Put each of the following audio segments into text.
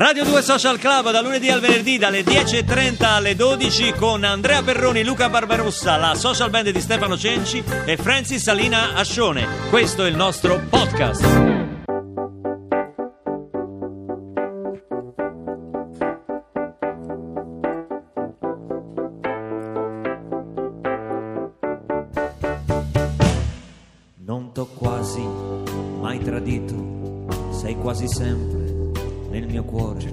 Radio 2 Social Club da lunedì al venerdì dalle 10.30 alle 12 con Andrea Perroni, Luca Barbarossa, la social band di Stefano Cenci e Francis Salina Ascione. Questo è il nostro podcast. Non t'ho quasi mai tradito, sei quasi sempre nel mio cuore.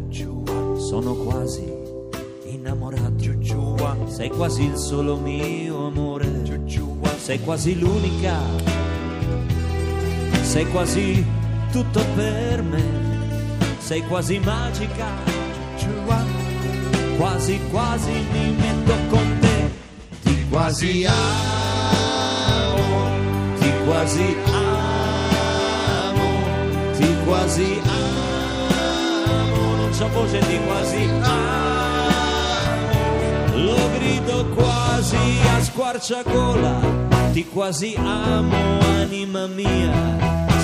Sono quasi innamorato. Sei quasi il solo mio amore. Sei quasi l'unica. Sei quasi tutto per me. Sei quasi magica. Quasi quasi mi metto con te. Ti quasi amo. Ti quasi amo. Ti quasi amo. C'ho voce di quasi amo. Lo grido quasi a squarciagola. Ti quasi amo, anima mia.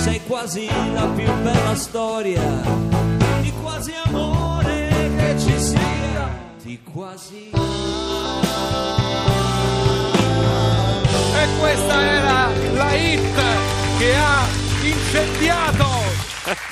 Sei quasi la più bella storia di quasi amore che ci sia. Ti quasi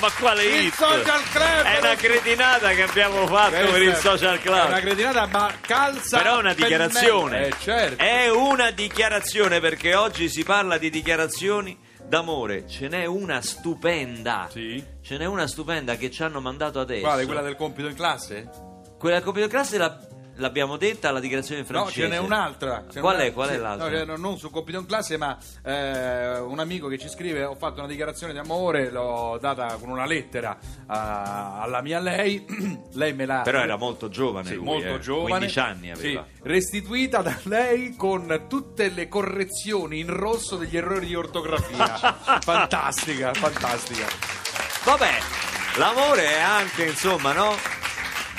Ma quale il hit? social club. È una cretinata che abbiamo fatto Questa per il social È una club. cretinata, ma calza. Però è una dichiarazione. Eh, certo. È una dichiarazione perché oggi si parla di dichiarazioni d'amore. Ce n'è una stupenda. Sì. Ce n'è una stupenda che ci hanno mandato adesso. Quale? Quella del compito in classe? Quella del compito di classe la- l'abbiamo detta alla dichiarazione No, francese. ce n'è un'altra. Ce n'è Qual è? una- Qual è l'altra? no, cioè, no, non sul compito in classe, ma eh, un amico che ci scrive: Ho fatto una dichiarazione di amore, l'ho data con una lettera a- alla mia lei. lei me l'ha. Però era molto giovane Sì, lui, molto eh. giovane. 15 anni aveva. Sì, restituita da lei con tutte le correzioni in rosso degli errori di ortografia. fantastica, fantastica. Vabbè, l'amore è anche, insomma, no?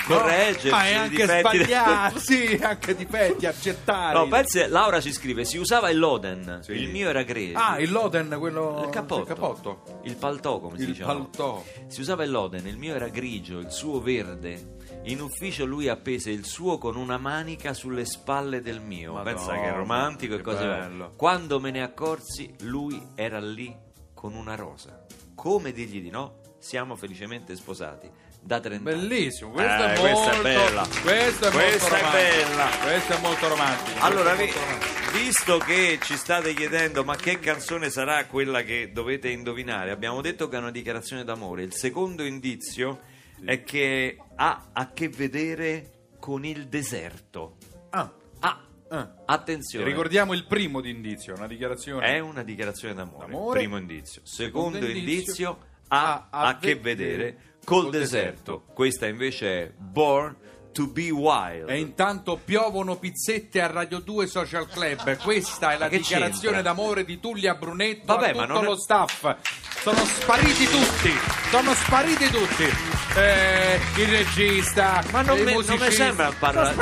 Correggerci Ma è i anche sbagliare, sì, anche difetti, accettare. No, pensi, Laura ci scrive, si usava il Loden, Sì. il mio era grezzo. Ah, il Loden, quello. il cappotto. Il cappotto. Il paltò, come si Il diceva. paltò. Si usava il Loden, il mio era grigio, il suo verde. In ufficio lui appese il suo con una manica sulle spalle del mio. Madonna, Pensa che è romantico e cose bello. Quando me ne accorsi, lui era lì con una rosa. Come dirgli di no? Siamo felicemente sposati da 30 anni. Bellissimo, questo Eh, è questa molto è bella. Questo è Questa molto è bella. Questo è molto romantico. Allora, vi- visto che ci state chiedendo ma che canzone sarà quella che dovete indovinare, abbiamo detto che è una dichiarazione d'amore. Il secondo indizio è che ha a che vedere con il deserto. Ah, Ah, ah. attenzione. Ricordiamo il primo di indizio, una dichiarazione. È una dichiarazione d'amore. D'amore. Primo indizio. Secondo, Secondo indizio, indizio, ha ha a, a che vedere col, col deserto. deserto. Questa invece è Born to be Wild. E intanto piovono pizzette a Radio 2 Social Club. Questa è la dichiarazione c'entra? d'amore di Tullia Brunetto Vabbè, a ma tutto non lo staff. Sono spariti tutti. Sono spariti tutti. Eh, il regista, Ma non mi, non mi sembra parlare.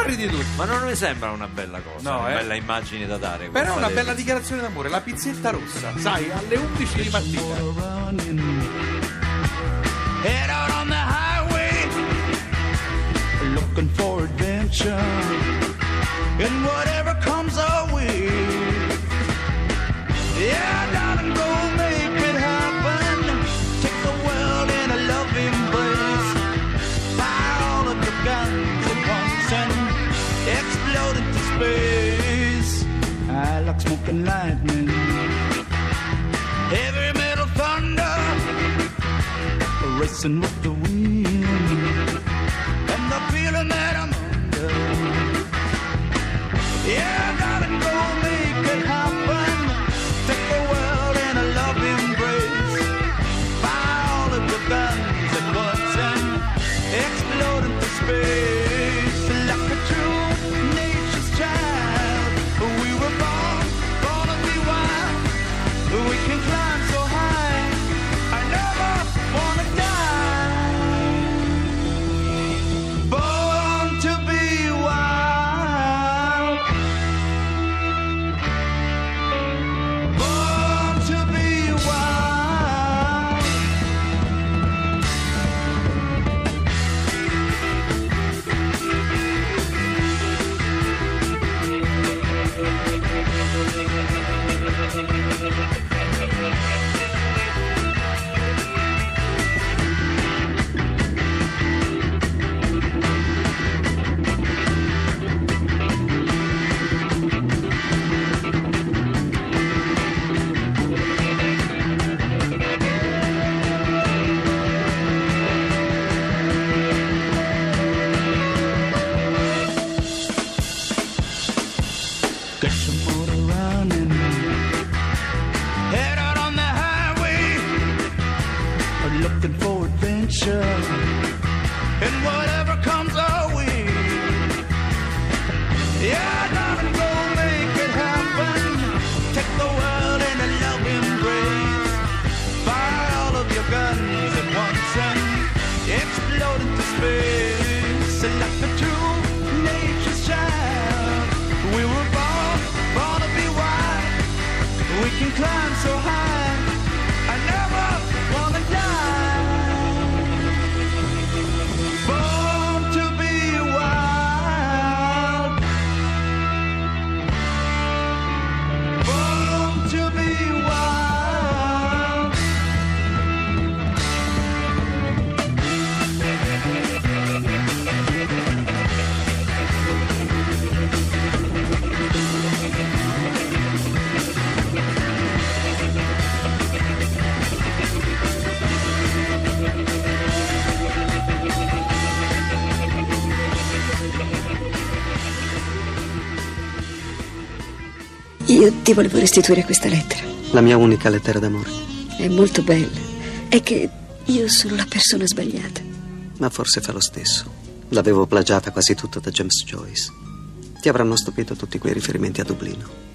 Ma non mi sembra una bella cosa, No, una eh. bella immagine da dare. Però è una bella dichiarazione d'amore, la pizzetta rossa, sai, alle 11 di mattina. Head out on the highway, looking for adventure, and whatever comes our way. Yeah, darling, go make it happen. Take the world in a love embrace. Fire all of your guns at once and explode into space. I like smoking lightning. Racing with the Io ti volevo restituire questa lettera. La mia unica lettera d'amore. È molto bella. È che io sono la persona sbagliata. Ma forse fa lo stesso. L'avevo plagiata quasi tutta da James Joyce. Ti avranno stupito tutti quei riferimenti a Dublino.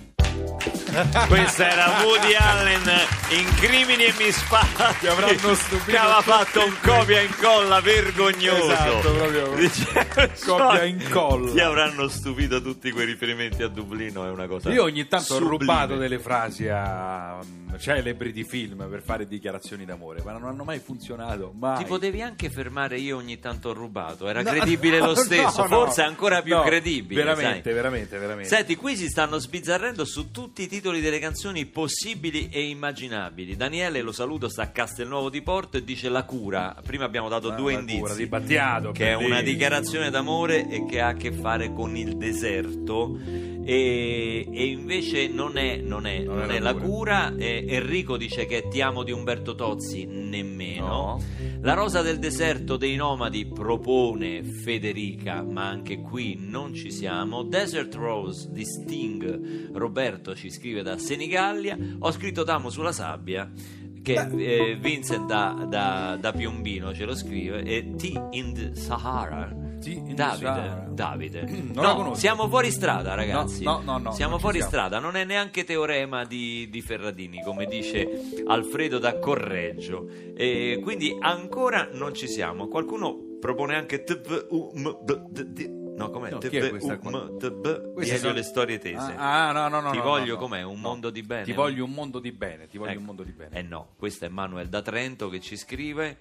Questa era Woody Allen in Crimini e Misfatti Ti avranno stupito che aveva fatto un copia e incolla vergognoso Esatto, proprio. Dice- Copia e incolla. ti avranno stupito tutti quei riferimenti a Dublino è una cosa Io ogni tanto ho sublime. rubato delle frasi a mm, celebri di film per fare dichiarazioni d'amore, ma non hanno mai funzionato. Mai. Ti potevi anche fermare io ogni tanto ho rubato, era No, credibile no, lo stesso, no, no. forse ancora più No, credibile. Veramente, sai. veramente, veramente. Senti, qui si stanno sbizzarrendo su tutti i titoli delle canzoni possibili e immaginabili. Daniele, lo saluto, sta a Castelnuovo di Porto e dice La cura. Prima abbiamo dato Ah, due la indizi. cura di Battiato, che è una bellissimo. dichiarazione d'amore e che ha a che fare con il deserto. E, e invece non è, non è- Non non la è la cura. cura. E Enrico dice che Ti amo di Umberto Tozzi, nemmeno. No. La rosa del deserto dei nomadi propone Federica, ma anche qui non ci siamo. Desert Rose di Sting, Roberto ci scrive da Senigallia. Ho scritto T'amo sulla sabbia. Che eh, Vincent da, da- da Piombino ce lo scrive. E T in the Sahara. Davide. Davide. Non no, la conosco. siamo fuori strada, ragazzi. No, no, no, no, siamo fuori siamo. strada. Non è neanche teorema di, di Ferradini, come dice Alfredo da Correggio. E quindi ancora non ci siamo. Qualcuno propone anche TV. No, com'è? No, TV, questa U, qua? M, D, B. Queste Dietro sono- le storie tese. Ah, ah, no, no, no. Ti no, voglio no, com'è? Un mondo di bene. Ti voglio un mondo di bene, ti voglio Ecco. un mondo di bene. Eh no, questo è Manuel da Trento che ci scrive.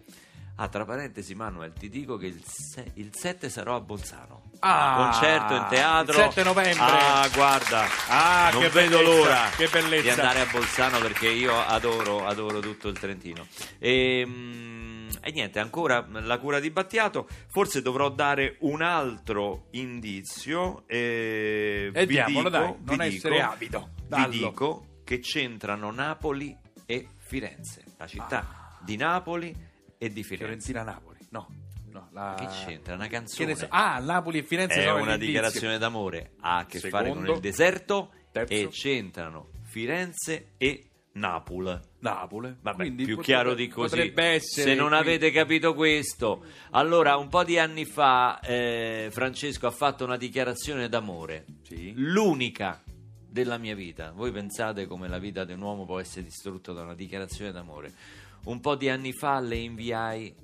Ah, tra parentesi, Manuel, ti dico che il, se- il 7 sarò a Bolzano. Ah, Concerto in teatro. il 7 novembre. Ah, guarda. Ah, non che vedo bellezza, l'ora che bellezza. di andare a Bolzano perché io adoro, adoro tutto il Trentino. E, mm, e niente, ancora la cura di Battiato. Forse dovrò dare un altro indizio. E, E vi diamolo, dico- dai, vi non essere dico- avido. Vi Dallo. dico che c'entrano Napoli e Firenze, la città di Napoli e di Firenze. Fiorentina Napoli. No. no la... Che c'entra? Una canzone. ne so- Ah, Napoli e Firenze è una dichiarazione d'amore, ha a che fare con Secondo. il deserto Terzo. e c'entrano Firenze e Napoli. Napoli. Vabbè, Quindi più potrebbe- chiaro di così. Se non qui- avete capito questo, allora un po' di anni fa eh, Francesco ha fatto una dichiarazione d'amore, Sì. l'unica della mia vita. Voi pensate come la vita di un uomo può essere distrutta da una dichiarazione d'amore? Un po' di anni fa le inviai,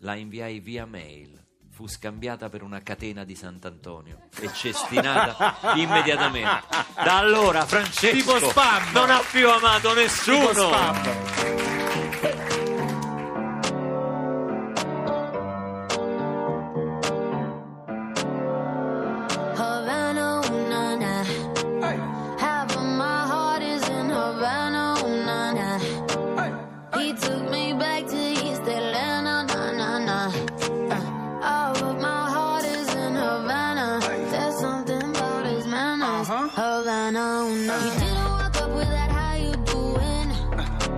la inviai via mail. Fu scambiata per una catena di Sant'Antonio e cestinata immediatamente. Da allora Francesco Tipo spam. non ha più amato nessuno. Havana, ooh, na. He didn't walk up with that, how you doing?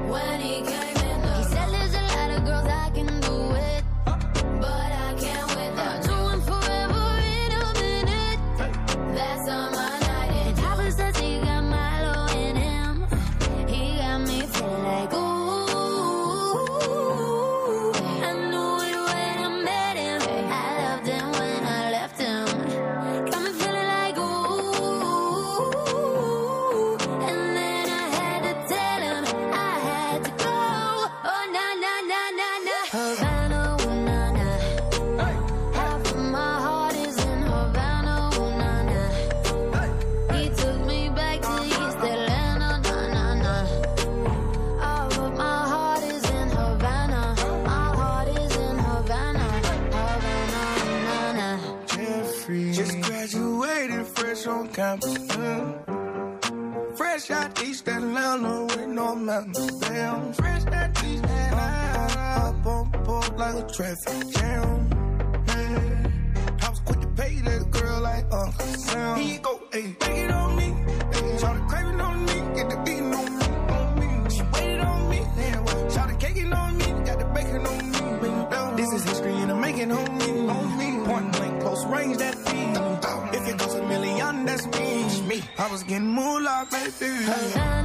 When he came fresh on campus. Mm. Fresh out East Atlanta with no mountains. Damn, fresh out East Atlanta. Up on board like a traffic jam. Yeah. I was quick to pay that girl like Uncle Sam. Here you go, ayy, take it on me. Ayy, Shout craving on me, get the was getting moolah, baby.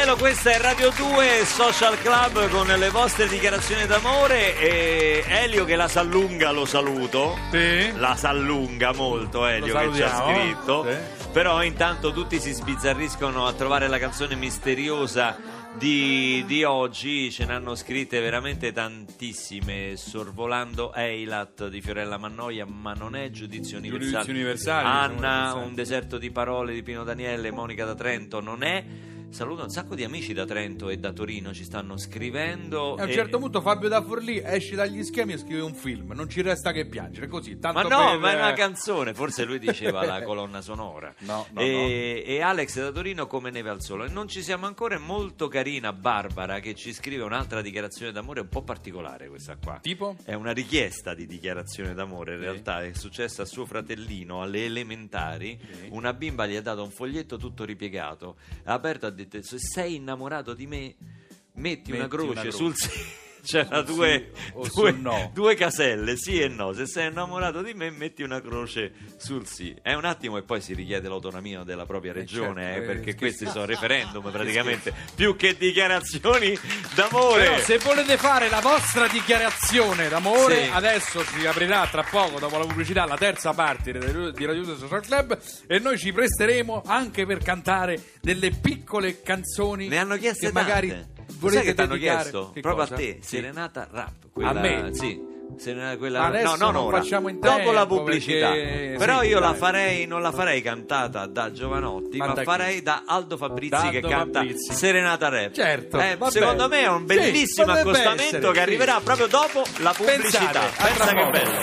Cabello, questa è Radio 2 Social Club con le vostre dichiarazioni d'amore e Elio che la s'allunga lo saluto. Sì. La s'allunga molto Elio che ci ha scritto. Sì. Però intanto tutti si sbizzarriscono a trovare la canzone misteriosa di, di oggi. Ce ne hanno scritte veramente tantissime. Sorvolando Eilat di Fiorella Mannoia, ma non è giudizio universale. Giudizio universale, Anna, un deserto di parole di Pino Daniele, Monica da Trento, non è. Saluto un sacco di amici da Trento e da Torino, ci stanno scrivendo. E a un e- certo punto Fabio da Forlì esce dagli schemi e scrive un film, non ci resta che piangere, così. Tanto Ma no, per- ma è una canzone, forse lui diceva la colonna sonora. No, no, e, e Alex da Torino come neve al sole. E non ci siamo ancora, è molto carina Barbara che ci scrive un'altra dichiarazione d'amore un po' particolare questa qua. Tipo? È una richiesta di dichiarazione d'amore, in realtà è successa a suo fratellino alle elementari. Una bimba gli ha dato un foglietto tutto ripiegato, ha aperto ha detto: Se sei innamorato di me, metti, una Metti croce, una croce. sul sì. C'era Sul due, sì due- sul no. due caselle, sì e no. Se sei innamorato di me, metti una croce sul sì. È un attimo e poi si richiede l'autonomia della propria regione, certo, eh, eh, perché che questi sono referendum praticamente, più che dichiarazioni d'amore. Però se volete fare la vostra dichiarazione d'amore, Sì. adesso si aprirà tra poco, dopo la pubblicità, la terza parte di Radio di Radio 2 Social Club e noi ci presteremo anche per cantare delle piccole canzoni Ne hanno chieste che tante. magari Lo volete sai che ti hanno chiesto? Che Proprio cosa? a te, Sì. Serenata Rap. A me? Sì. Serena- quella- Adesso no, non non ora. facciamo in dopo la tempo, pubblicità. perché- Però sì, io la dai. farei, non la farei cantata da Giovanotti, Ma ma, da chi? farei da Aldo Fabrizi Da che canta Fabrizi. Serenata Rap. Certo, Eh, secondo me è un Sì, bellissimo potrebbe accostamento che sì. arriverà proprio dopo la pubblicità. Pensate, Pensa che bello.